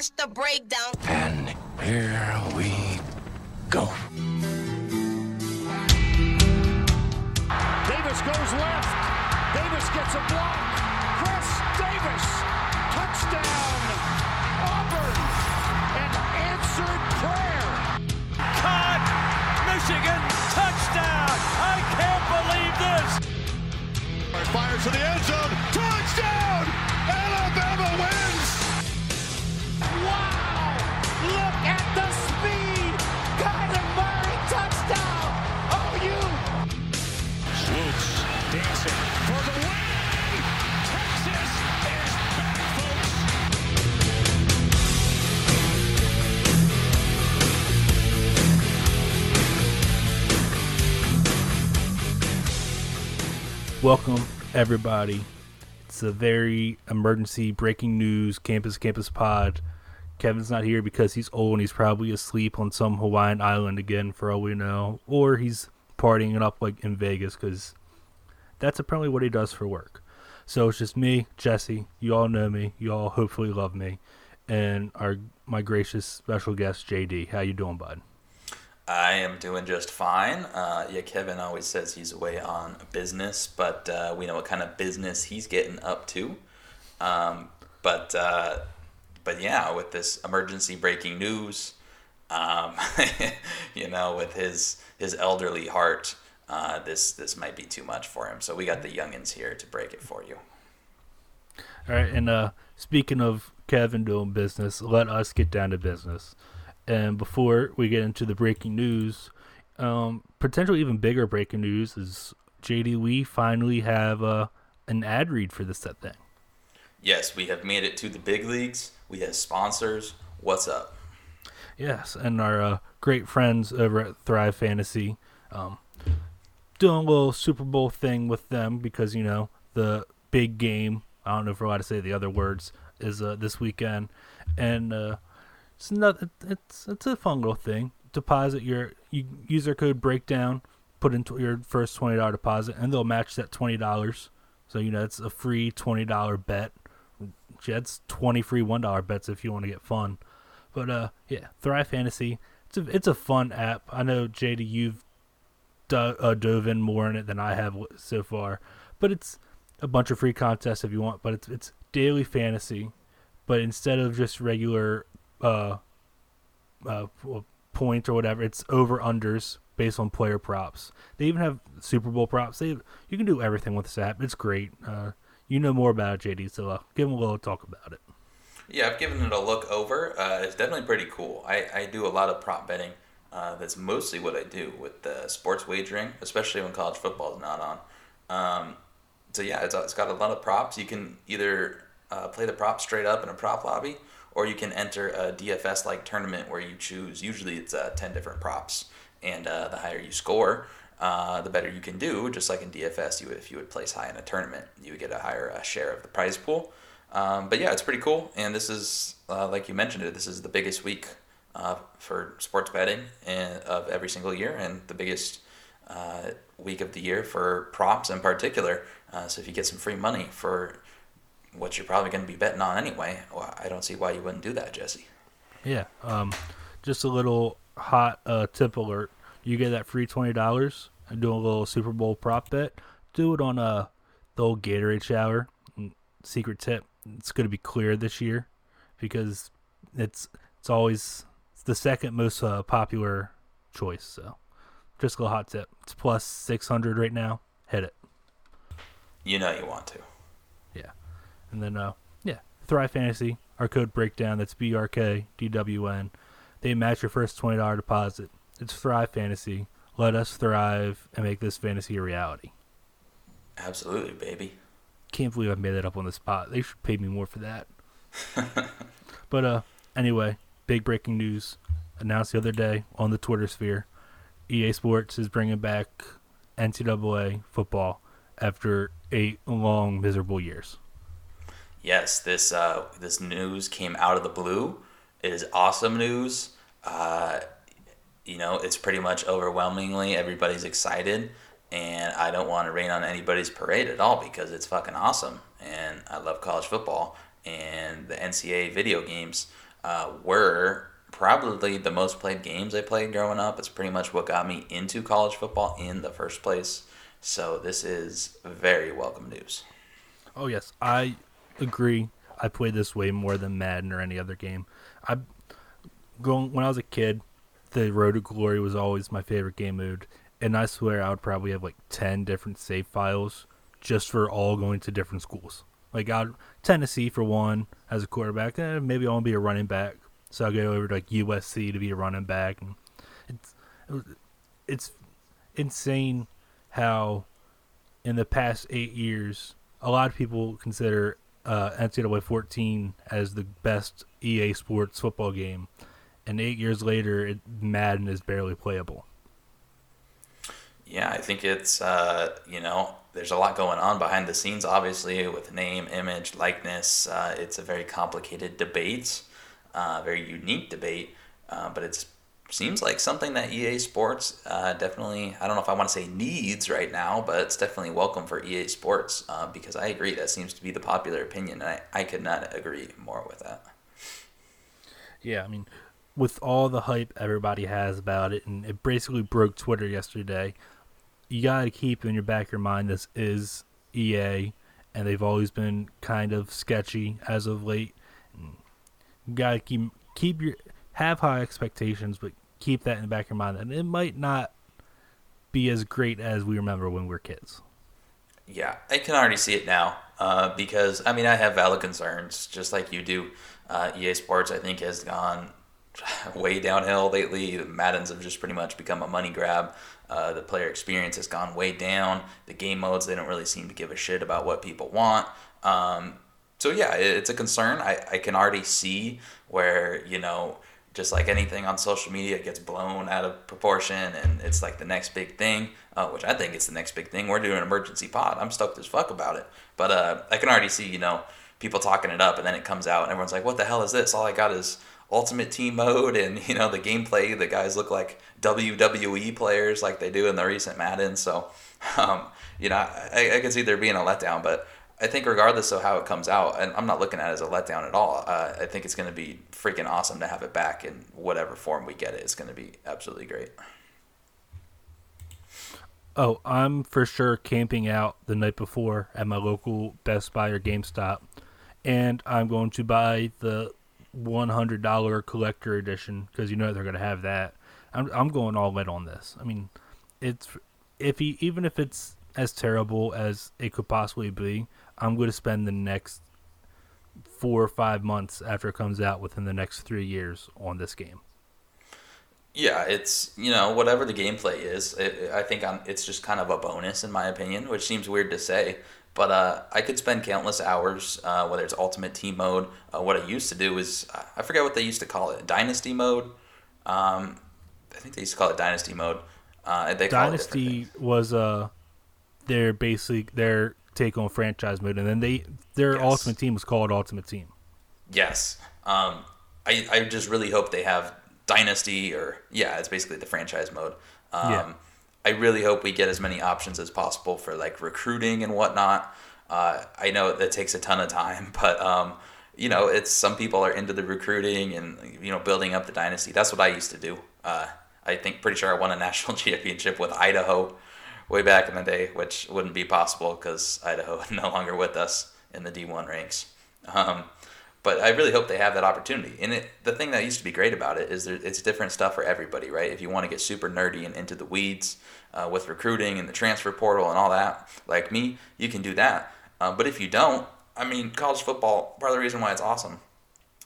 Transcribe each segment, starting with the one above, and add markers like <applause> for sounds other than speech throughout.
watch the breakdown. And here we go. Davis goes left. Davis gets a block. Chris Davis. Touchdown. Auburn. An answered prayer. Caught. Michigan. Touchdown. I can't believe this. Fires to the end zone. Touchdown. Alabama wins. Welcome, everybody. It's a very emergency breaking news campus campus pod. Kevin's not here because he's old and he's probably asleep on some Hawaiian island again, for all we know, or he's partying it up like in Vegas because that's apparently what he does for work. So it's just me, Jesse. You all know me. You all hopefully love me, and our my gracious special guest JD. How you doing, bud? I am doing just fine. Uh, yeah, Kevin always says he's away on business, but uh, we know what kind of business he's getting up to. Um, but uh, but yeah, with this emergency breaking news, um, <laughs> you know, with his his elderly heart, uh, this this might be too much for him. So we got the youngins here to break it for you. All right, and uh, speaking of Kevin doing business, let us get down to business. And before we get into the breaking news, um, potentially even bigger breaking news is JD. We finally have uh, an ad read for this set thing. Yes, we have made it to the big leagues. We have sponsors. What's up? Yes, and our uh, great friends over at Thrive Fantasy, um, doing a little Super Bowl thing with them because you know the big game. I don't know if we're allowed to say the other words is uh, this weekend, and uh, it's not. It's it's a fun little thing. Deposit your you use our code breakdown, put into your first twenty dollar deposit, and they'll match that twenty dollars. So you know it's a free twenty dollar bet. That's twenty free one dollar bets if you want to get fun. But uh, yeah, Thrive Fantasy. It's a it's a fun app. I know JD, you've do, uh, dove in more in it than I have so far, but it's a bunch of free contests if you want. But it's it's daily fantasy, but instead of just regular uh, uh points or whatever, it's over unders based on player props. They even have Super Bowl props. They you can do everything with this app. It's great. Uh, you know more about it, JD, so uh, give him a little talk about it. Yeah, I've given it a look over. Uh, it's definitely pretty cool. I, I do a lot of prop betting. Uh, that's mostly what I do with the sports wagering, especially when college football is not on. Um, so yeah, it's, it's got a lot of props. You can either uh, play the prop straight up in a prop lobby, or you can enter a DFS like tournament where you choose. Usually it's uh, ten different props, and uh, the higher you score, uh, the better you can do. Just like in DFS, you if you would place high in a tournament, you would get a higher uh, share of the prize pool. Um, but yeah, it's pretty cool. And this is, uh, like you mentioned it, this is the biggest week uh, for sports betting and, of every single year, and the biggest week of the year for props in particular. So if you get some free money for what you're probably going to be betting on anyway, well, I don't see why you wouldn't do that, Jesse. Yeah. Um, just a little hot uh, tip alert. You get that free twenty dollars and do a little Super Bowl prop bet. Do it on uh, the old Gatorade shower. Mm, Secret tip: it's going to be clear this year because it's it's always it's the second most uh, popular choice. So, just a little hot tip. It's plus six hundred right now. Hit it. You know you want to. And then uh yeah, Thrive Fantasy, our code breakdown, that's B R K D W N. They match your first twenty dollar deposit. It's Thrive Fantasy. Let us thrive and make this fantasy a reality. Absolutely, baby. Can't believe I made that up on the spot. They should pay me more for that. <laughs> but uh anyway, big breaking news announced the other day on the Twitter sphere. EA Sports is bringing back NCAA football after eight long miserable years. Yes, this uh, this news came out of the blue. It is awesome news. Uh, you know, it's pretty much overwhelmingly everybody's excited, and I don't want to rain on anybody's parade at all because it's fucking awesome, and I love college football and the NCAA video games. uh, were probably the most played games I played growing up. It's pretty much what got me into college football in the first place. So this is very welcome news. Oh yes, I agree. I played this way more than Madden or any other game. I going when I was a kid, the Road to Glory was always my favorite game mode, and I swear I would probably have like ten different save files just for all going to different schools. Like out Tennessee for one as a quarterback, eh, maybe I want to be a running back, so I'll go over to like USC to be a running back, and it's it's insane how in the past eight years a lot of people consider uh, NCAA 14 as the best EA Sports football game, and eight years later, it, Madden is barely playable. Yeah, I think it's uh, you know there's a lot going on behind the scenes. Obviously, with name, image, likeness, uh, it's a very complicated debate, uh, very unique debate. Uh, but it's seems like something that EA Sports uh, definitely, I don't know if I want to say needs right now, but it's definitely welcome for EA Sports uh, because I agree that seems to be the popular opinion. And I, I could not agree more with that. Yeah, I mean, with all the hype everybody has about it, and it basically broke Twitter yesterday, you got to keep in your back of your mind this is EA, and they've always been kind of sketchy as of late. You got to keep, keep your have high expectations, but keep that in the back of your mind. And it might not be as great as we remember when we were kids. Yeah, I can already see it now uh, because, I mean, I have valid concerns, just like you do. Uh, EA Sports, I think, has gone <laughs> way downhill lately. The Maddens have just pretty much become a money grab. Uh, the player experience has gone way down. The game modes, they don't really seem to give a shit about what people want. Um, so, yeah, it's a concern. I, I can already see where, you know, just like anything on social media, it gets blown out of proportion and it's like the next big thing, uh, which I think it's the next big thing. We're doing an emergency pod. I'm stoked as fuck about it. But uh, I can already see, you know, people talking it up and then it comes out and everyone's like, what the hell is this? All I got is ultimate team mode and, <laughs> you know, the gameplay. The guys look like WWE players like they do in the recent Madden. So, <laughs> um, you know, I, I can see there being a letdown, but I think regardless of how it comes out, and I'm not looking at it as a letdown at all. Uh, I think it's going to be freaking awesome to have it back in whatever form we get it. It's going to be absolutely great. Oh, I'm for sure camping out the night before at my local Best Buy or GameStop, and I'm going to buy the $100 collector edition because you know they're going to have that. I'm I'm going all in on this. I mean, it's if he even if it's as terrible as it could possibly be, I'm going to spend the next four or five months after it comes out within the next three years on this game. Yeah, it's you know whatever the gameplay is. It, I think I'm, it's just kind of a bonus in my opinion, which seems weird to say, but uh, I could spend countless hours, uh, whether it's Ultimate Team mode. Uh, what I used to do is I forget what they used to call it, Dynasty mode. Um, I think they used to call it Dynasty mode. Uh, they Dynasty was uh, their basic their take on franchise mode, and then they their yes. ultimate team was called Ultimate Team. Yes, um, I I just really hope they have Dynasty or yeah, it's basically the franchise mode. Um, yeah. I really hope we get as many options as possible for like recruiting and whatnot. Uh, I know that takes a ton of time, <laughs> but um, you know, it's some people are into the recruiting and you know building up the dynasty. That's what I used to do. Uh, I think pretty sure I won a <laughs> national championship with Idaho way back in the day, which wouldn't be possible because Idaho <laughs> no longer with us in the D1 ranks. Um, but I really hope they have that opportunity. And it, the thing that used to be great about it is there, it's different stuff for everybody, right? If you want to get super nerdy and into the weeds uh, with recruiting and the transfer portal and all that, like me, you can do that. Uh, but if you don't, I mean, college football, part of the reason why it's awesome,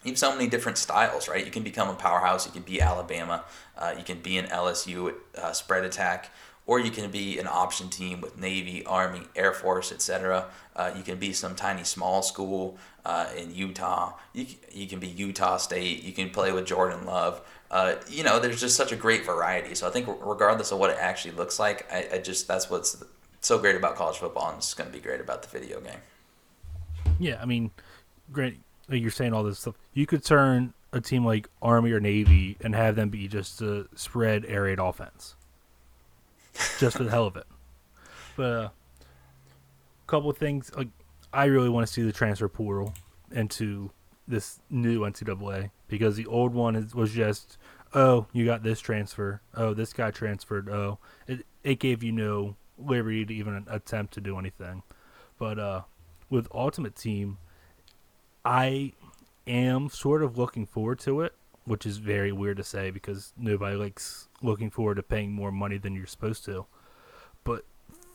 you have so many different styles, right? You can become a powerhouse, you can be Alabama, uh, you can be an LSU uh, spread attack, or you can be an option team with Navy, Army, Air Force, etc. Uh, you can be some tiny small school uh, in Utah. You, you can be Utah State. You can play with Jordan Love. Uh, you know, there's just such a great variety. So I think regardless of what it actually looks like, I, I just that's what's so great about college football, and it's going to be great about the video game. Yeah, I mean, great. You're saying all this stuff. You could turn a team like Army or Navy and have them be just a spread air raid offense just for the hell of it. But a uh, couple things like I really want to see the transfer portal into this new NCAA because the old one is, was just oh you got this transfer. Oh this guy transferred. Oh it it gave you no liberty to even attempt to do anything. But uh with ultimate team i am sort of looking forward to it which is very weird to say because nobody likes looking forward to paying more money than you're supposed to but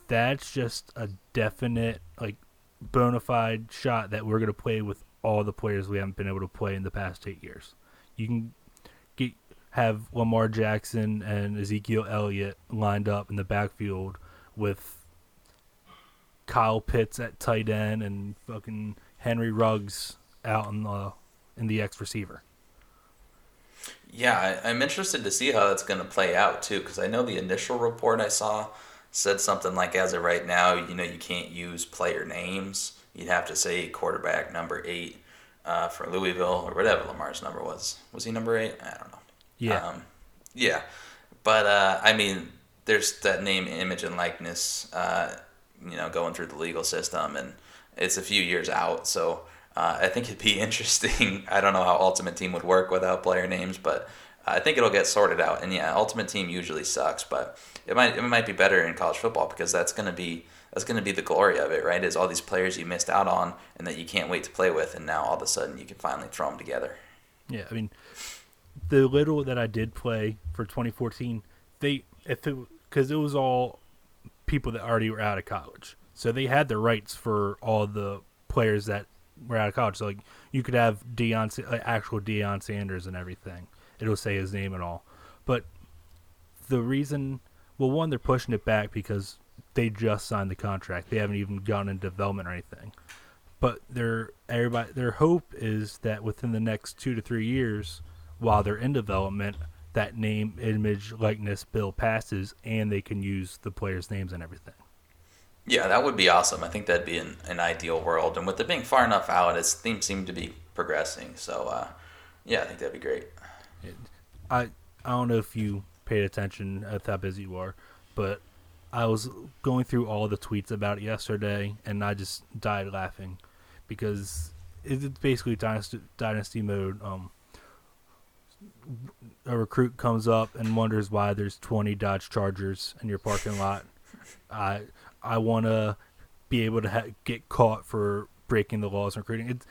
that's just a definite like bona fide shot that we're going to play with all the players we haven't been able to play in the past eight years. You can get have Lamar Jackson and Ezekiel Elliott lined up in the backfield with Kyle Pitts at tight end and fucking Henry Ruggs out in the in the X receiver. Yeah, I, I'm interested to see how that's going to play out too, because I know the initial report I saw said something like, as of right now, you know, you can't use player names. You'd have to say quarterback number eight uh, for Louisville or whatever Lamar's number was. Was he number eight? I don't know. Yeah. Um, yeah. But uh, I mean, there's that name, image, and likeness. Uh, you know, going through the legal system, and it's a few years out. So uh, I think it'd be <laughs> interesting. I don't know how Ultimate Team would work without player names, but I think it'll get sorted out. And yeah, Ultimate Team usually sucks, but it might it might be better in college football because that's gonna be that's gonna be the glory of it, right? Is all these players you missed out on and that you can't wait to play with, and now all of a sudden you can finally throw them together. Yeah, I mean, the little that I did play for 2014, they if it because it was all people that already were out of college, so they had the rights for all the players that were out of college. So like you could have Deion, like, actual Deion Sanders and everything. It'll say his name and all, but the reason, well, one they're pushing it back because they just signed the contract. They haven't even gone into development or anything. But their everybody their hope is that within the next two to three years, while they're in development, that name, image, likeness bill passes, and they can use the players' names and everything. Yeah, that would be awesome. I think that'd be an, an ideal world. And with it being far enough out, its themes seem to be progressing. So, uh, yeah, I think that'd be great. I I don't know if you paid attention at how busy you are, but I was going through all the tweets about it yesterday, and I just died laughing because it's basically dynasty dynasty mode. Um, a recruit comes up and wonders why there's 20 Dodge Chargers in your parking lot. I I want to be able to ha- get caught for breaking the laws and recruiting. It's,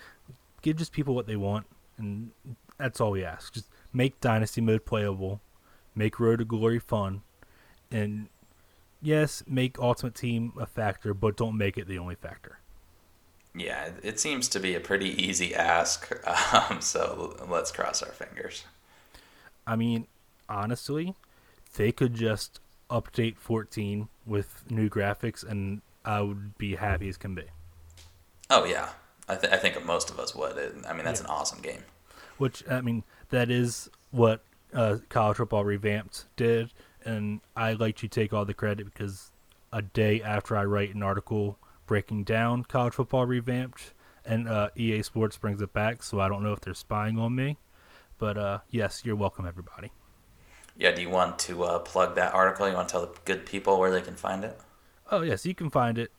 give just people what they want, and that's all we ask. Just make Dynasty mode playable, make Road to Glory fun, and yes, make Ultimate Team a factor, but don't make it the only factor. Yeah, it seems to be a pretty easy ask. <laughs> Um, so let's cross our fingers. I mean, honestly, they could just update 14 with new graphics, and I would be happy as can be. Oh yeah, I, th- I think most of us would. I mean, that's Yeah. an awesome game. Which I mean, that is what uh, college football revamped did, and I like to take all the credit because a day after I write an article breaking down college football revamped, and uh, EA Sports brings it back, so I don't know if they're spying on me, but uh, yes, you're welcome, everybody. Yeah, do you want to uh, plug that article? You want to tell the good people where they can find it? Oh yes, you can find it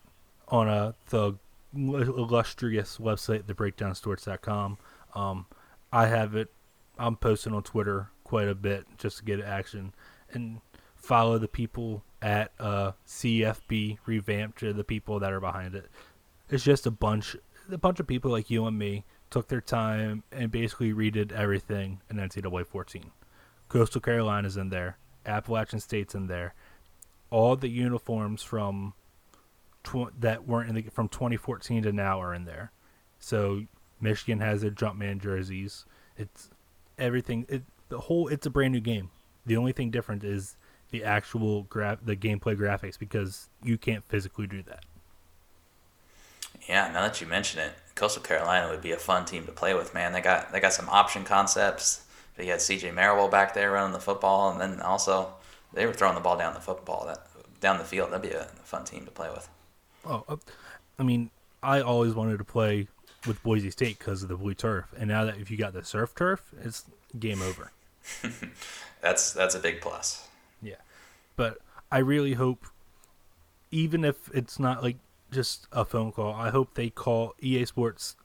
on uh, the illustrious website, thebreakdownstores.com. Um, I have it. I'm posting on Twitter quite a bit just to get action and follow the people at uh, CFB Revamped, the people that are behind it. It's just a bunch, a bunch of people like you and me took their time and basically redid everything in NCAA 14. Coastal Carolina's in there, Appalachian State's in there, all the uniforms from tw- that weren't in the, from 2014 to now are in there. So Michigan has their Jumpman jerseys. It's everything. It the whole. It's a brand new game. The only thing different is the actual graph, the gameplay graphics, because you can't physically do that. Yeah, now that you mention it, Coastal Carolina would be a fun team to play with, man. They got they got some option concepts. They had C.J. Marable back there running the football, and then also they were throwing the ball down the football that down the field. That'd be a fun team to play with. Oh, I mean, I always wanted to play with Boise State because of the blue turf, and now that if you got the smurf turf, it's game over. <laughs> That's that's a big plus. Yeah, but I really hope, even if it's not like just a phone call, I hope they call EA Sports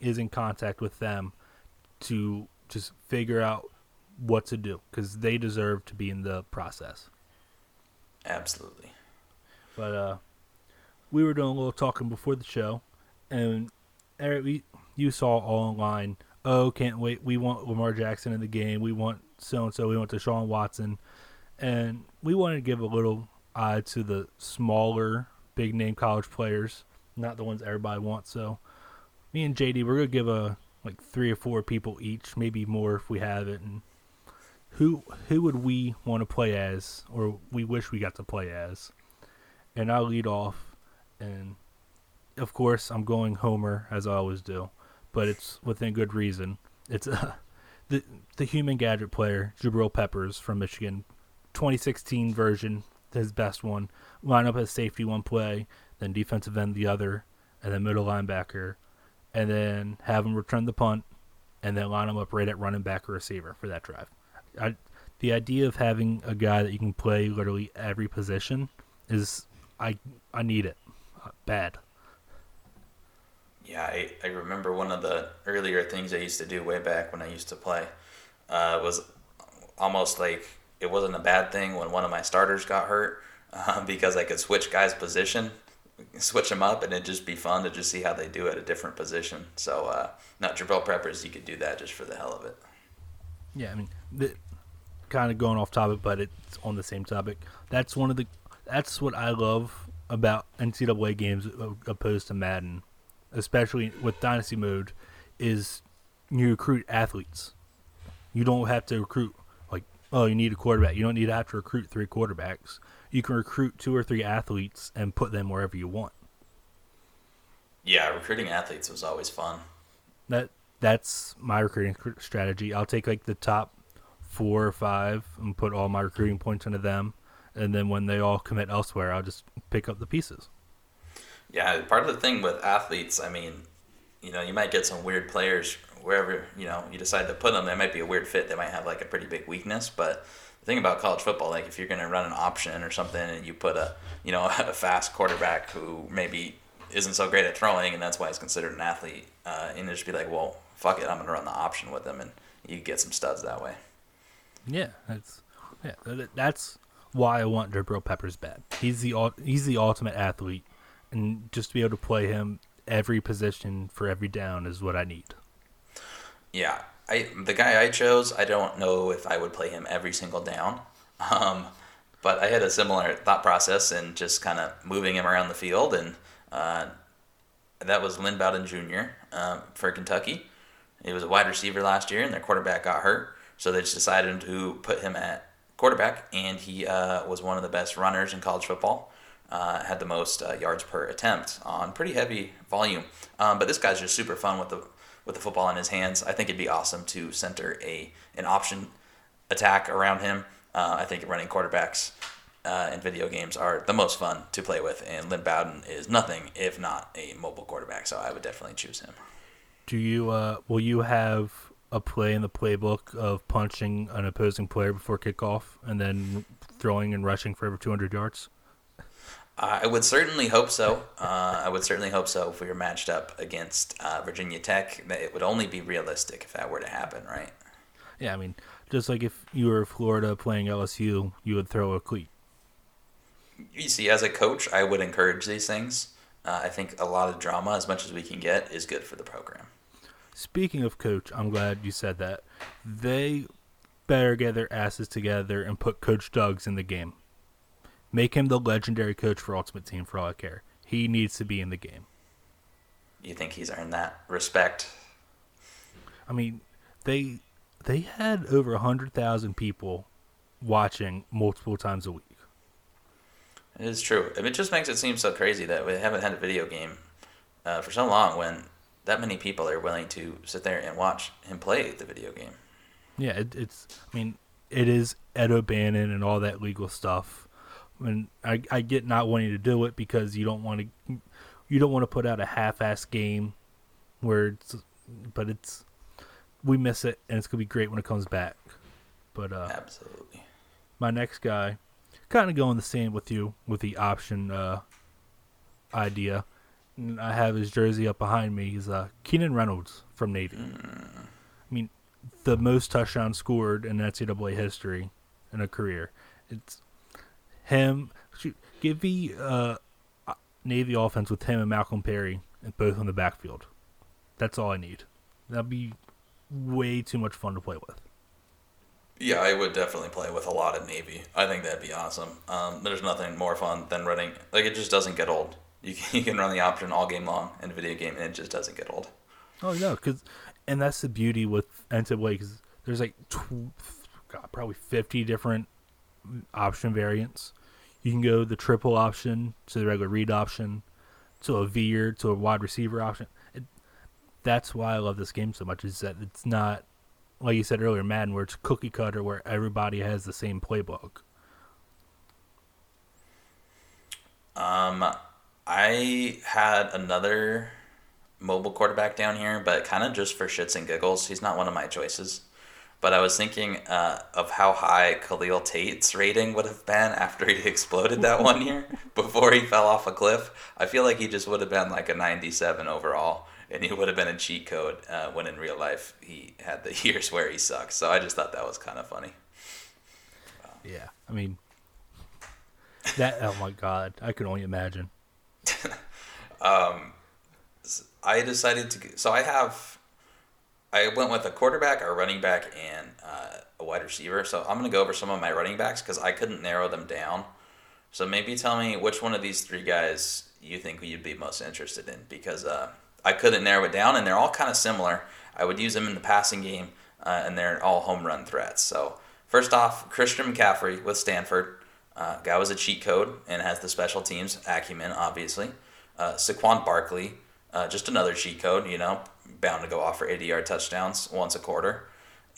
is in contact with them to just figure out what to do because they deserve to be in the process. Absolutely. But uh, we were doing a little talking before the show, and Eric, we, you saw all online. Oh, can't wait! We want Lamar Jackson in the game. We want so and so. We want Deshaun Watson, and we wanted to give a little eye to the smaller, big name college players, not the ones everybody wants. So, me and JD, we're gonna give a like three or four people each, maybe more if we have it, and who who would we want to play as, or we wish we got to play as? And I'll lead off, and of course I'm going Homer as I always do, but it's within good reason. It's uh, <laughs> the the human gadget player Jabril Peppers from Michigan, 2016 version, his best one. Line up as safety one play, then defensive end the other, and then middle linebacker, and then have him return the punt, and then line him up right at running back or receiver for that drive. I, the idea of having a guy that you can play literally every position is I I need it uh, bad. Yeah, I, I remember one of the earlier things I used to do way back when I used to play uh, was almost like it wasn't a bad thing when one of my starters got hurt uh, <laughs> because I could switch guys' position, switch them up, and it'd just be fun to just see how they do at a different position. So, uh, not Jabril Peppers, you could do that just for the hell of it. Yeah, I mean, the, kind of going off topic, but it's on the same topic. That's one of the. That's what I love about NCAA games opposed to Madden, especially with Dynasty mode, is you recruit athletes. You don't have to recruit like oh you need a quarterback. You don't need to have to recruit three quarterbacks. You can recruit two or three athletes and put them wherever you want. Yeah, recruiting athletes was always fun. That that's my recruiting strategy. I'll take like the top four or five and put all my recruiting points into them, and then when they all commit elsewhere, I'll just pick up the pieces. Yeah, part of the thing with athletes, I mean, you know, you might get some weird players wherever you know you decide to put them. They might be a weird fit. They might have like a pretty big weakness, but the thing about college football, like if you're going to run an option or something, and you put a you know <laughs> a fast quarterback who maybe isn't so great at throwing, and that's why he's considered an athlete, uh, and just be like, well, fuck it, I'm going to run the option with him, and you get some studs that way. Yeah, that's yeah, that's why I want Jabril Peppers bad. He's the he's the ultimate athlete, and just to be able to play him every position for every down is what I need. Yeah, I the guy I chose, I don't know if I would play him every single down, um, but I had a similar thought process and just kind of moving him around the field, and uh, that was Lynn Bowden Jr. Um, for Kentucky. He was a wide receiver last year, and their quarterback got hurt. So they just decided to put him at quarterback, and he uh, was one of the best runners in college football. Uh, had the most uh, yards per attempt on pretty heavy volume. Um, but this guy's just super fun with the with the football in his hands. I think it'd be awesome to center a an option attack around him. Uh, I think running quarterbacks uh, in video games are the most fun to play with, and Lynn Bowden is nothing if not a mobile quarterback. So I would definitely choose him. Do you uh, will you have a play in the playbook of punching an opposing player before kickoff and then throwing and rushing for over 200 yards? I would certainly hope so. Uh, I would certainly hope so if we were matched up against uh, Virginia Tech. It would only be realistic if that were to happen, right? Yeah, I mean, just like if you were Florida playing LSU, you would throw a cleat. You see, as a coach, I would encourage these things. Uh, I think a lot of drama, as much as we can get, is good for the program. Speaking of coach, I'm glad you said that. They better get their asses together and put Coach Duggs in the game. Make him the legendary coach for Ultimate Team for all I care. He needs to be in the game. You think he's earned that respect? I mean, they they had over a hundred thousand people watching multiple times a week. It is true. It just makes it seem so crazy that we haven't had a video game uh, for so long when that many people are willing to sit there and watch him play the video game. Yeah, it, it's. I mean, it is Ed O'Bannon and all that legal stuff. And I, I get not wanting to do it because you don't want to, you don't want to put out a half-ass game, where it's, but it's, we miss it and it's gonna be great when it comes back. But uh, absolutely. My next guy, kind of going the same with you with the option uh, idea. I have his jersey up behind me. He's uh, Keenan Reynolds from Navy. Mm. I mean, the most touchdowns scored in NCAA history in a career. It's him. Shoot, give the uh, Navy offense with him and Malcolm Perry and both on the backfield. That's all I need. That'd be way too much fun to play with. Yeah, I would definitely play with a lot of Navy. I think that'd be awesome. Um, there's nothing more fun than running. Like it just doesn't get old. You can, <laughs> you can run the option all game long in a video game, and it just doesn't get old. Oh no, because and that's the beauty with NCAA because there's like tw- God, probably 50 different option variants. You can go the triple option to the regular read option to a veer to a wide receiver option. It, that's why I love this game so much is that it's not like you said earlier, Madden, where it's cookie cutter, where everybody has the same playbook. Um, I had another mobile quarterback down here, but kind of just for shits and giggles. He's not one of my choices. But I was thinking uh, of how high Khalil Tate's rating would have been after he exploded that one year <laughs> before he fell off a cliff. I feel like he just would have been like a 97 overall, and he would have been a cheat code uh, when in real life he had the <laughs> years where he sucked. So I just thought that was kind of funny. Yeah, I mean, that. oh my god, I can only imagine. <laughs> um, I decided to. So I have. I went with a quarterback, a running back, and uh, a wide receiver. So I'm going to go over some of my running backs because I couldn't narrow them down. So maybe tell me which one of these three guys you think you'd be most interested in because uh, I couldn't narrow it down, and they're all kind of similar. I would use them in the passing game, uh, and they're all home run threats. So first off, Christian McCaffrey with Stanford. Uh, guy was a cheat code and has the special teams acumen, obviously. Uh, Saquon Barkley, uh, just another cheat code, you know, bound to go off for 80 yard touchdowns once a quarter.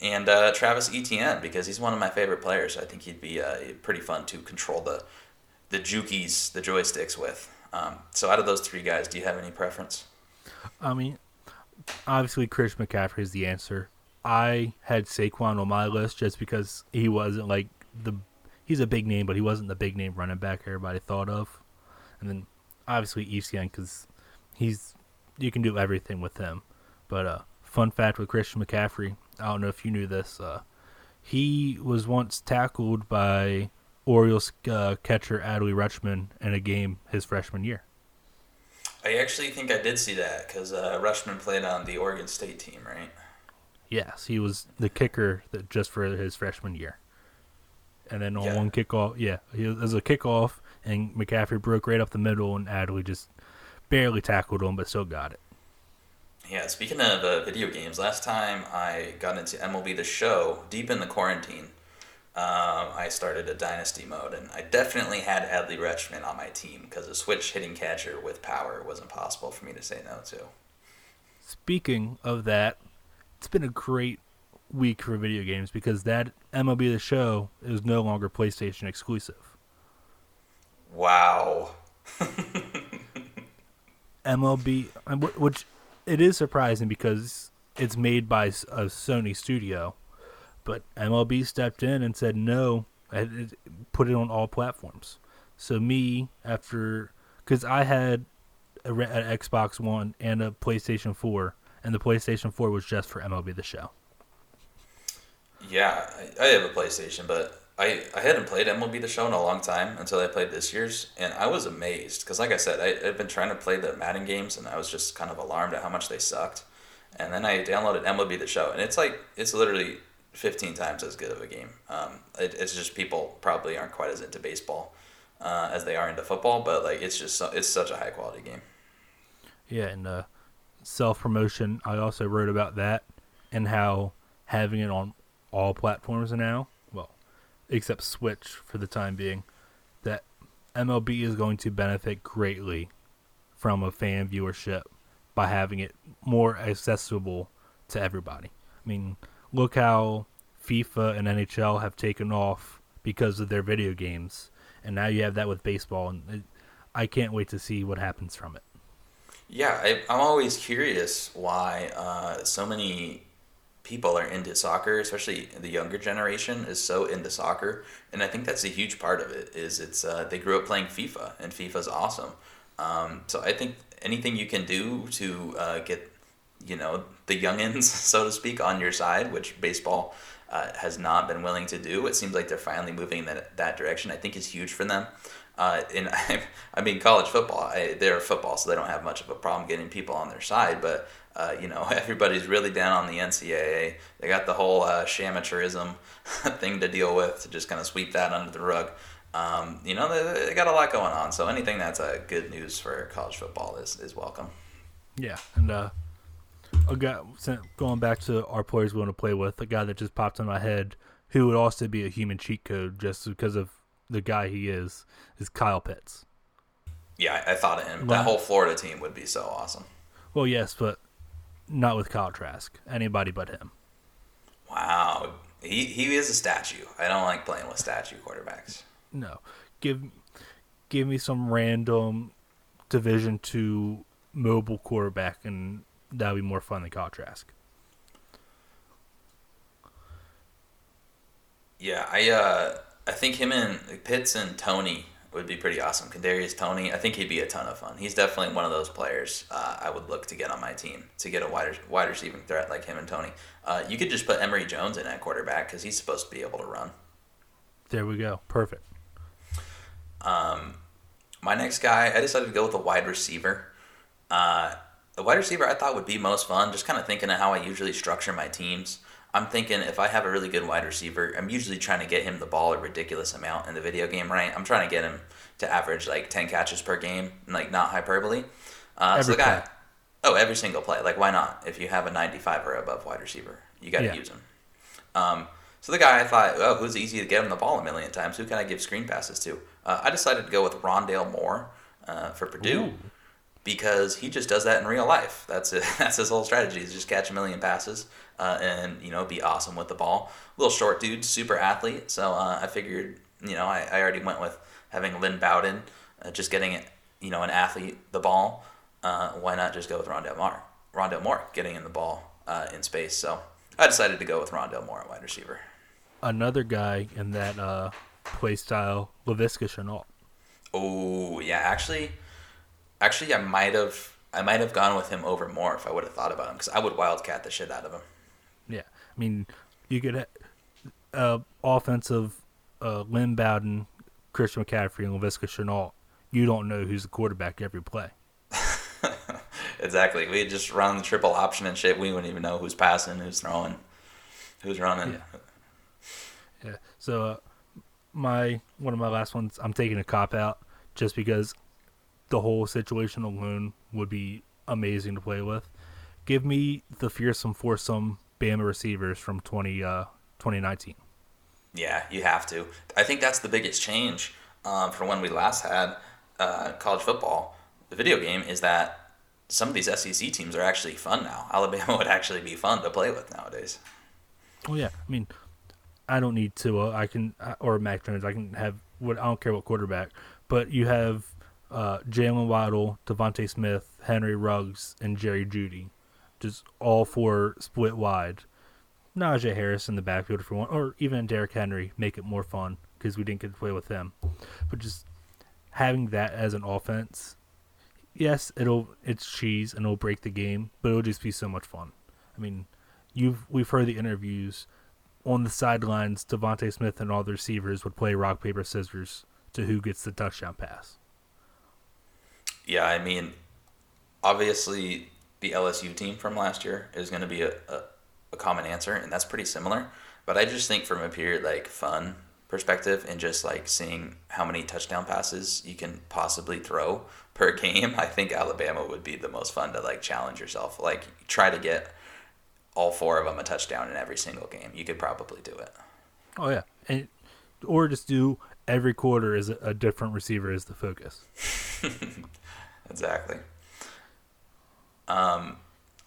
And uh, Travis Etienne, because he's one of my favorite players. I think he'd be uh, pretty fun to control the the jukies, the joysticks with. Um, so out of those three guys, do you have any preference? I mean, obviously, Chris McCaffrey is the answer. I had Saquon on my list just because he wasn't like the he's a big name, but he wasn't the big name running back everybody thought of. And then obviously Etienne because he's you can do everything with him. But uh, fun fact with Christian McCaffrey, I don't know if you knew this. Uh, he was once tackled by Orioles uh, catcher Adley Rutschman in a game his freshman year. I actually think I did see that because uh, Rutschman played on the Oregon State team, right? Yes, he was the kicker that just for his freshman year. And then on yeah. one kickoff, yeah, he was, a kickoff, and McCaffrey broke right up the middle, and Adley just barely tackled him, but still got it. Yeah, speaking of uh, video games, last time I got into MLB The Show, deep in the quarantine, um, I started a dynasty mode, and I definitely had Adley Rutschman on my team because a switch hitting catcher with power was impossible for me to say no to. Speaking of that, it's been a great week for video games because that MLB The Show is no longer PlayStation exclusive. Wow. <laughs> MLB, which it is surprising because it's made by a Sony studio but MLB stepped in and said no, put it on all platforms. So me after because I had a, an Xbox One and a PlayStation Four, and the PlayStation Four was just for MLB The Show. Yeah, I have a PlayStation, but I, I hadn't played MLB The Show in a long time until I played this year's, and I was amazed because, like I said, I, I've been trying to play the Madden games, and I was just kind of alarmed at how much they sucked. And then I downloaded MLB The Show, and it's like it's literally 15 times as good of a game. Um, it, it's just people probably aren't quite as into baseball uh, as they are into football, but like it's just it's such a high quality game. Yeah, and uh, self promotion. I also wrote about that and how having it on all platforms now, except Switch for the time being, that MLB is going to benefit greatly from a fan viewership by having it more accessible to everybody. I mean, look how FIFA and NHL have taken off because of their video games, and now you have that with baseball, and it, I can't wait to see what happens from it. Yeah, I, am always curious why uh, so many people are into soccer, especially the younger generation is so into soccer, and I think that's a huge part of it. Is it's uh, they grew up playing FIFA, and FIFA's awesome. Um, so I think anything you can do to uh, get you know, the youngins, <laughs> so to speak, on your side, which baseball uh, has not been willing to do. It seems like they're finally moving that, that direction. I think is huge for them. Uh, and <laughs> I, I mean, college football, I, they're football, so they don't have much of a problem getting people on their side. But uh, you know, <laughs> everybody's really down on the NCAA. They got the whole uh, amateurism <laughs> thing to deal with to just kind of sweep that under the rug. Um, you know, they, they, got a lot going on. So anything that's a uh, good news for college football is, is welcome. Yeah, and uh, a guy going back to our players we want to play with, a guy that just popped in my head, who would also be a human cheat code just because of the guy he is, is Kyle Pitts. Yeah, I, I thought of him. That whole Florida team would be so awesome. Well, yes, but not with Kyle Trask. Anybody but him. Wow, he he is a statue. I don't like playing with statue quarterbacks. No, give give me some random Division two mobile quarterback, and that'll be more fun than Kyle Trask. Yeah, I uh, I think him and Pitts and Toney would be pretty awesome. Kadarius Toney, I think he'd be a ton of fun. He's definitely one of those players uh, I would look to get on my team to get a wide wide receiving threat like him and Toney. Uh, you could just put Emory Jones in at quarterback because he's supposed to be able to run. There we go. Perfect. Um, my next guy, I decided to go with a wide receiver. Uh, the wide receiver I thought would be most fun. Just kind of thinking of how I usually structure my teams. I'm thinking if I have a really good wide receiver, I'm usually trying to get him the ball a ridiculous amount in the video game, right? I'm trying to get him to average like 10 catches per game, like not hyperbole. Uh, so the guy, play. oh, every single play. Like, why not? If you have a 95 or above wide receiver, you got to yeah. use him. Um, so the guy I thought, oh, who's easy to get him the ball a million times? Who can I give screen passes to? Uh, I decided to go with Rondale Moore uh, for Purdue. Ooh because he just does that in real life. That's it. <laughs> That's his whole strategy is just catch a million passes uh, and you know be awesome with the ball. Little short dude, super athlete. So uh, I figured you know I, I already went with having Lynn Bowden, uh, just getting it you know an athlete the ball. Uh, why not just go with Rondale Moore? Rondale Moore getting in the ball uh, in space. So I decided to go with Rondale Moore at wide receiver. Another guy in that uh, play style, Laviska Shenault. Oh yeah, actually Actually, I might have I might have gone with him over Moore if I would have thought about him because I would wildcat the shit out of him. Yeah, I mean, you could uh, offensive uh, Lynn Bowden, Christian McCaffrey, and Laviska Shenault. You don't know who's the quarterback every play. <laughs> exactly. We just run the triple option and shit. We wouldn't even know who's passing, who's throwing, who's running. Yeah. yeah. So uh, my one of my last ones, I'm taking a cop out just because the whole situation alone would be amazing to play with. Give me the fearsome foursome Bama receivers from 20, uh, 2019. Yeah, you have to. I think that's the biggest change um, from when we last had uh, college football. The video game is that some of these SEC teams are actually fun now. <laughs> Alabama would actually be fun to play with nowadays. Oh yeah, I mean, I don't need to. Uh, I can uh, or Mac Jones. I can have what I don't care what quarterback, but you have uh, Jaylen Waddle, DeVonta Smith, Henry Ruggs, and Jerry Jeudy. Just all four split wide. Najee Harris in the backfield you want, or even Derrick Henry, make it more fun because we didn't get to play with them. But just having that as an offense, yes, it'll it's cheese and it'll break the game, but it'll just be so much fun. I mean, you've we've heard the interviews on the sidelines. DeVonta Smith and all the receivers would play rock paper scissors to who gets the touchdown pass yeah, I mean, obviously the LSU team from last year is going to be a, a, a, common answer, and that's pretty similar. But I just think from a pure like fun perspective and just like seeing how many touchdown passes you can possibly throw per <laughs> game, I think Alabama would be the most fun to like challenge yourself. Like try to get all four of them a touchdown in every single game. You could probably do it. Oh yeah, and or just do every quarter is a different receiver is the focus. <laughs> exactly. Um,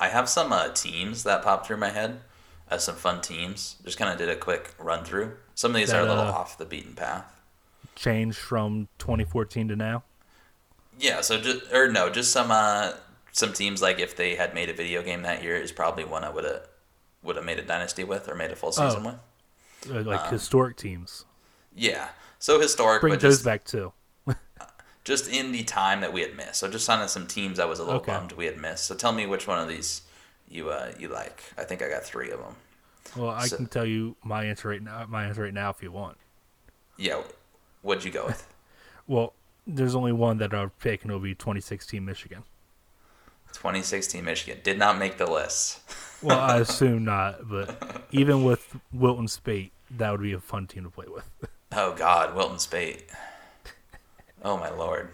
I have some uh, teams that popped through my head as some fun teams. Just kind of did a quick run through. Some of these that, are a little uh, off the beaten path. Change from 2014 to now. Yeah. So just or no, just some uh some teams like if they had made a video game that year is probably one I would have would have made a dynasty with or made a full season oh, with. Uh, like um, historic teams. Yeah. So historic. Bring those just, back too. Just in the time that we had missed. So just on some teams I was a little okay. bummed we had missed. So tell me which one of these you uh, you like. I think I got three of them. Well, I So- can tell you my answer right now. My answer right now, if you want. Yeah, what'd you go with? <laughs> Well, there's only one that I've taken. It'll be 2016 Michigan. 2016 Michigan did not make the list. <laughs> Well, I assume not, but even with Wilton Speight, that would be a fun team to play with. Oh God, Wilton Speight. Oh my lord.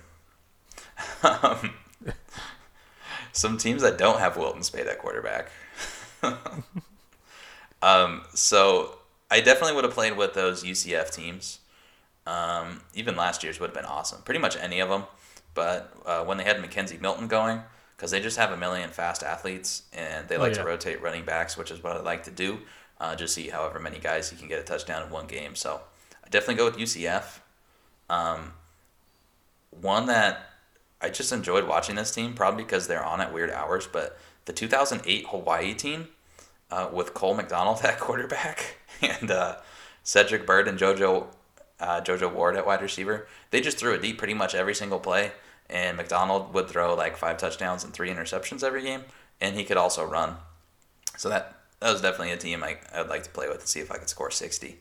Um, <laughs> some teams that don't have Wilton Speight at quarterback. <laughs> um, so I definitely would have played with those UCF teams. Um, even last year's would have been awesome. Pretty much any of them. But uh, when they had McKenzie Milton going, because they just have a million fast athletes and they like yeah. to rotate running backs, which is what I like to do. Uh, just see however many guys you can get a touchdown in one game. So I definitely go with UCF. Um, one that I just enjoyed watching this team, probably because they're on at weird hours, but the 2008 Hawaii team uh, with Cole McDonald <laughs> at quarterback <laughs> and uh, Cedric Byrd and JoJo uh, JoJo Ward at wide receiver, they just threw it deep pretty much every single play. And McDonald would throw like five touchdowns and three interceptions every game, and he could also run. So that that was definitely a team I, I'd like to play with and see if I could score 60.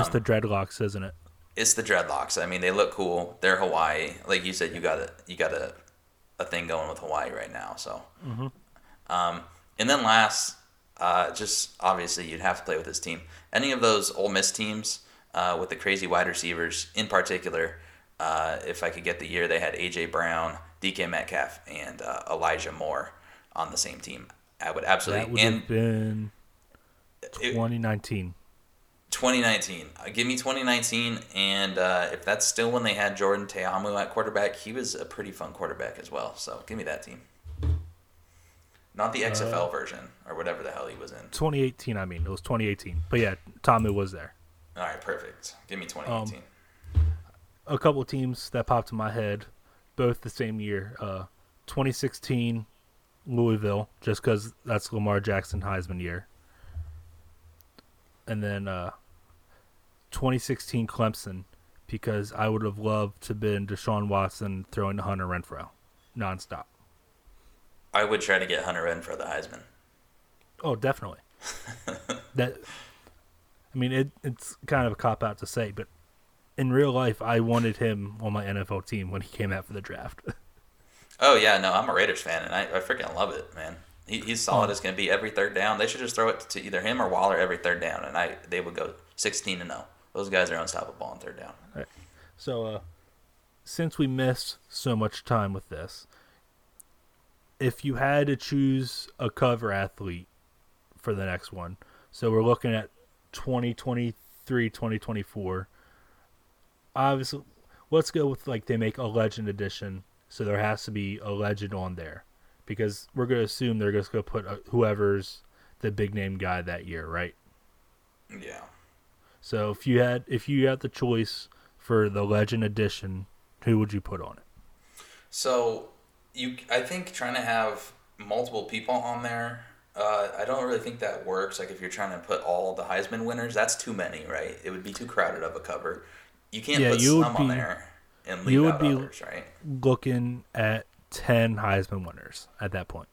it's the Dreadlocks, isn't it? It's the dreadlocks. I mean, they look cool. They're Hawaii. Like you said, you got a you got a, a thing going with Hawaii right now. So, um, and then last, uh, just obviously you'd have to play with this team. Any of those Ole Miss teams uh, with the crazy wide receivers, in particular, uh, if I could get the year they had AJ Brown, DK Metcalf, and uh, Elijah Moore on the same team, I would absolutely. That would and have been it- 2019. 2019. Uh, give me 2019, and uh, if that's still when they had Jordan Ta'amu at quarterback, he was a pretty fun quarterback as well. So give me that team. Not the XFL version or whatever the hell he was in. 2018, I mean. It was 2018. But yeah, Ta'amu was there. All right, perfect. Give me 2018. a couple teams that popped in my head, both the same year. Uh, 2016 Louisville, just because that's Lamar Jackson Heisman year, and then uh, 2016 Clemson, because I would have loved to been Deshaun Watson throwing to Hunter Renfrow, nonstop. I would try to get Hunter for the Heisman. Oh, definitely. <laughs> that, I mean, it it's kind of a cop out to say, but in real life, I wanted him on my NFL team when he came out for the draft. <laughs> Oh yeah, no, I'm a Raiders fan, and I, I freaking love it, man. He, he's solid oh. as going to be every third down. They should just throw it to either him or Waller every third down, and I they would go 16 to 0. Those guys are unstoppable on third down. So, uh, since we missed so much time with this, if you had to choose a cover athlete for the next one, so we're looking at 2023, 2024. Obviously, let's go with like they make a legend edition, so there has to be a legend on there because we're going to assume they're just going to put uh, whoever's the big name guy that year, right? Yeah. So if you had if you had the choice for the legend edition, who would you put on it? So you, I think trying to have multiple people on there, uh, I don't really think that works. Like if you're trying to put all the Heisman winners, that's too many, right? It would be too crowded of a cover. You can't Yeah, put you some on be- there and leave you would out be- others, right? Looking at ten Heisman winners at that point.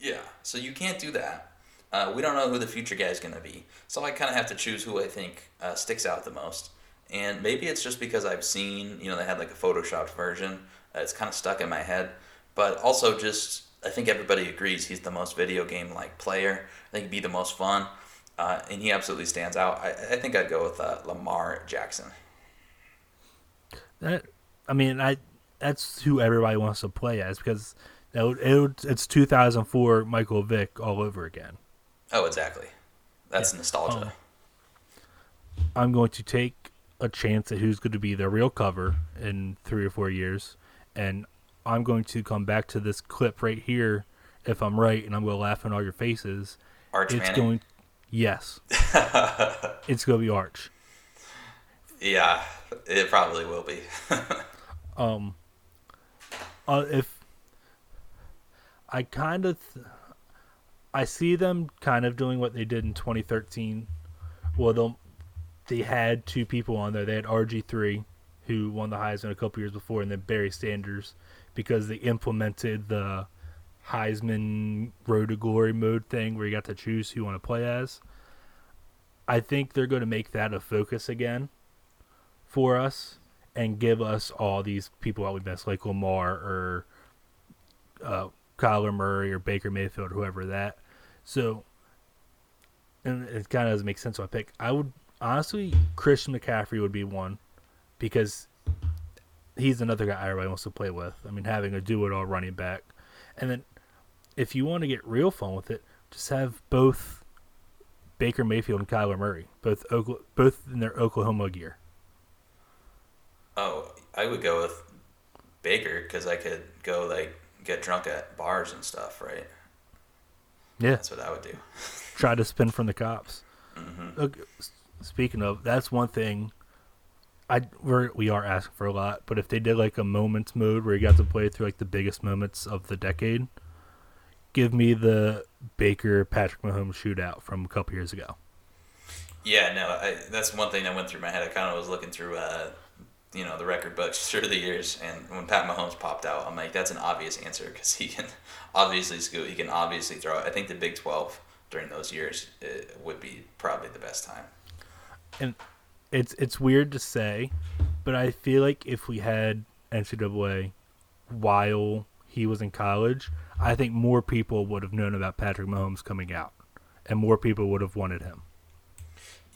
Yeah. So you can't do that. Uh, we don't know who the future guy is going to be. So I kind of have to choose who I think uh, sticks out the most. And maybe it's just because I've seen, you know, they had like a photoshopped version. Uh, it's kind of stuck in my head. But also just, I think everybody agrees he's the most video game like player. I think he'd be the most fun. Uh, and he absolutely stands out. I, I think I'd go with uh, Lamar Jackson. That I mean, I that's who everybody wants to play as because it it it's 2004 Michael Vick all over again. Oh, exactly. That's Yeah. nostalgia. I'm going to take a chance at who's going to be the real cover in three or four years, and I'm going to come back to this clip right here if I'm right, and I'm going to laugh in all your faces. Arch it's Manning. going, yes, <laughs> it's going to be Arch. Yeah, it probably will be. <laughs> um uh, if I kind of th- I see them kind of doing what they did in 2013. Well, they they had two people on there. They had RG3 who won the Heisman a couple years before and then Barry Sanders because they implemented the Heisman Road to Glory mode thing where you got to choose who you want to play as. I think they're going to make that a focus again for us and give us all these people that we miss, like Lamar or uh, Kyler Murray or Baker Mayfield, whoever that. So, and it kind of doesn't make sense. So I pick. I would honestly, Christian McCaffrey would be one because he's another guy everybody wants to play with. I mean, having a do it all running back, and then if you want to get real fun with it, just have both Baker Mayfield and Kyler Murray, both both in their Oklahoma gear. Oh, I would go with Baker because I could go like get drunk at bars and stuff, right? Yeah, That's what I would do. <laughs> try to spin from the cops. Mm-hmm. Okay, speaking of, that's one thing. I we're, we are asking for a lot, but if they did like a moments mode where you got to play through like the biggest moments of the decade, give me the Baker Patrick Mahomes shootout from a couple years ago. Yeah, no, I, that's one thing that went through my head. I kind of was looking through, uh, you know, the record books <laughs> through the years, and when Pat Mahomes popped out, I'm like, that's an obvious answer because he can <laughs> obviously scoot, he can obviously throw. I think the Big Twelve during those years would be probably the best time. and it's it's weird to say, but I feel like if we had NCAA while he was in college, I think more people would have known about Patrick Mahomes coming out, and more people would have wanted him.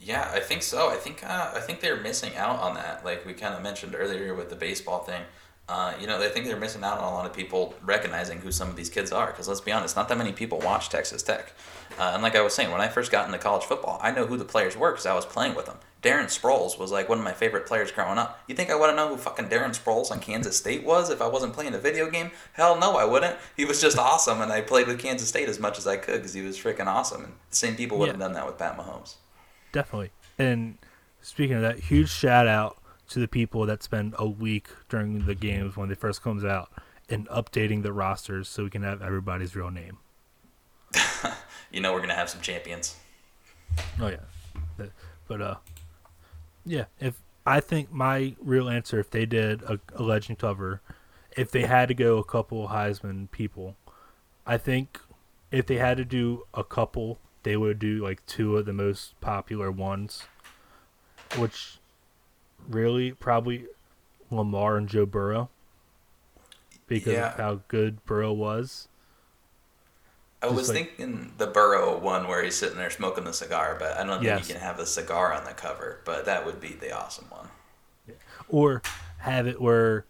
Yeah, I think so. I think uh, I think they're missing out on that. Like we kind of mentioned earlier with the baseball thing. Uh, you know, they think they're missing out on a lot of people recognizing who some of these kids are. Because let's be honest, not that many people watch Texas Tech. Uh, and like I was saying, when I first got into college football, I know who the players were because I was playing with them. Darren Sproles was like one of my favorite players growing up. You think I would have known who fucking Darren Sproles on Kansas State was if I wasn't playing a video game? Hell no, I wouldn't. He was just awesome, and I played with Kansas State as much as I could because he was freaking awesome. And the same people would have Yeah. done that with Pat Mahomes. Definitely. And speaking of that, huge shout out to the people that spend a week during the games when they first comes out and updating the rosters so we can have everybody's real name. <laughs> You know we're gonna have some champions. Oh yeah, But- uh, yeah. If I think my real answer, if they did a, a legend cover, if they had to go a couple Heisman people, I think if they had to do a couple, they would do like two of the most popular ones, which really probably Lamar and Joe Burrow because Yeah. of how good Burrow was. I Just was like- thinking the Burrow one where he's sitting there smoking the cigar, but I don't think Yes. you can have a cigar on the cover. But that would be the awesome one. or have it where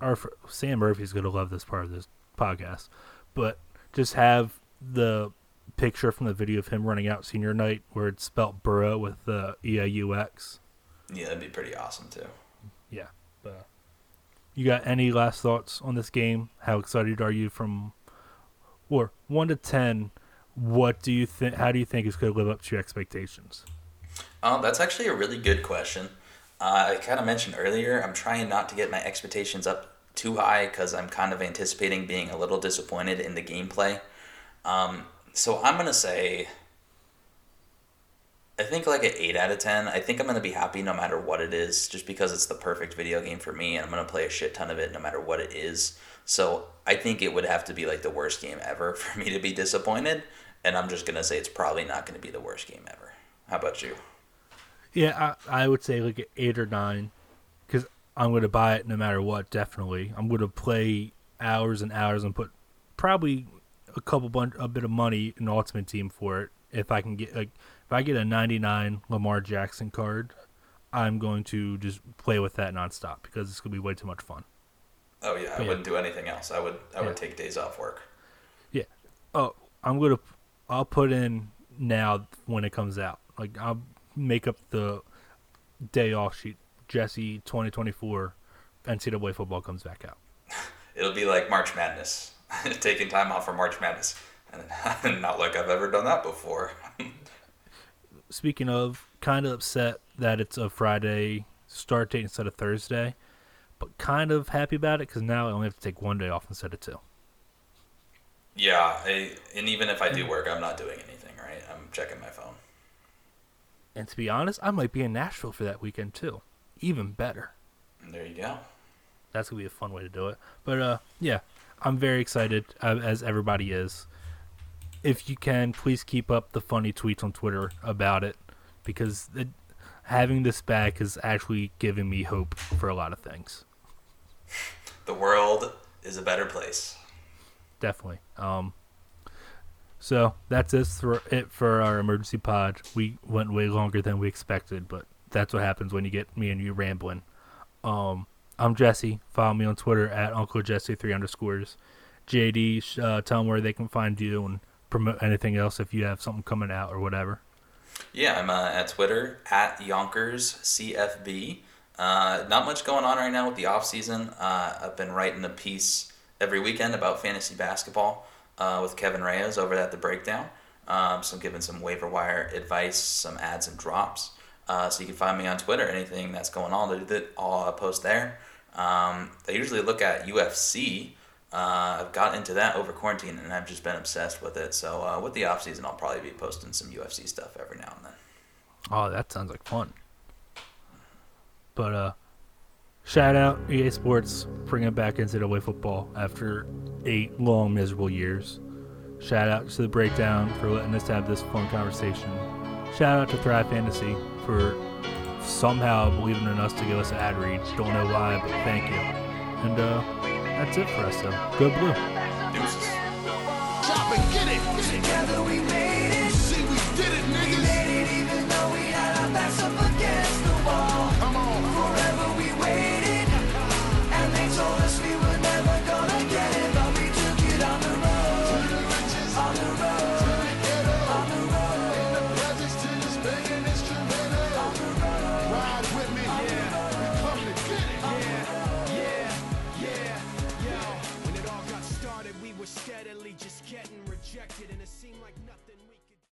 our Sam Murphy's going to love this part of this podcast, but just have the picture from the video of him running out senior night where it's spelt Burrow with the e i u x. Yeah, that'd be pretty awesome too. Yeah. But you got any last thoughts on this game? How excited are you from or 1 to 10 what do you think how do you think it's going to live up to your expectations? Oh, that's actually a really good question. Uh, I kind of mentioned earlier, I'm trying not to get my expectations up too high because I'm kind of anticipating being a little disappointed in the gameplay. Um, so I'm gonna say, I think like an eight out of ten. I think I'm gonna be happy no matter what it is, just because it's the perfect video game for me, and I'm gonna play a shit ton of it no matter what it is. So I think it would have to be like the worst game ever <laughs> for me to be disappointed, and I'm just gonna say it's probably not gonna be the worst game ever. How about you? Yeah, I, I would say like an eight or nine, because I'm going to buy it no matter what. Definitely, I'm going to play hours and hours and put probably a couple bunch a bit of money in Ultimate Team for it. If I can get like if I get a 99 Lamar Jackson card, I'm going to just play with that nonstop because it's going to be way too much fun. Oh yeah, I Yeah. wouldn't do anything else. I would I would take days off work. Yeah. Oh, I'm gonna. I'll put in now when it comes out. Like I'll make up the day off sheet. Jesse 2024 NCAA football comes back out. <laughs> It'll be like March Madness, <laughs> taking time off for March Madness, and <laughs> not like I've ever done that before. <laughs> Speaking of, kind of upset that it's a Friday start date instead of Thursday, but kind of happy about it because now I only have to take one day off instead of two. yeah, I, and even if I do work, I'm not doing anything. Right, I'm checking my phone. And to be honest, I might be in Nashville for that weekend too. Even better. There you go. That's gonna be a fun way to do it. But uh, yeah, I'm very excited, uh, as everybody is. If you can, please keep up the funny tweets on Twitter about it, because it, having this back is actually giving me hope for a lot of things. The world is a better place. Definitely. Um, so that's it for, it for our emergency pod. We went way longer than we expected, but that's what happens when you get me and you rambling. Um, I'm Jesse. Follow me on Twitter at Uncle Jesse three underscores. JD, uh, tell them where they can find you and promote anything else if you have something coming out or whatever. Yeah, I'm uh, at Twitter at Yonkers CFB. Uh, not much going on right now with the off season. Uh, I've been writing a piece every weekend about fantasy basketball uh, with Kevin Reyes over at the Breakdown. Um, so I'm giving some waiver wire advice, some adds and drops. Uh, so you can find me on Twitter. Anything that's going on, I'll post there. Um, I usually look at UFC. Uh, I've got into that over quarantine, and I've just been obsessed with it. So uh, with the off season, I'll probably be posting some UFC stuff every now and then. Oh, that sounds like fun. But uh, shout out EA Sports bringing it back way football after eight long miserable years. Shout out to the breakdown for letting us have this fun conversation. Shout out to Thrive Fantasy for somehow believing in us to give us an ad read. Don't know why, but thank you. And uh, that's it for us, though. Go blue. Deuces. Stop and get it. Together we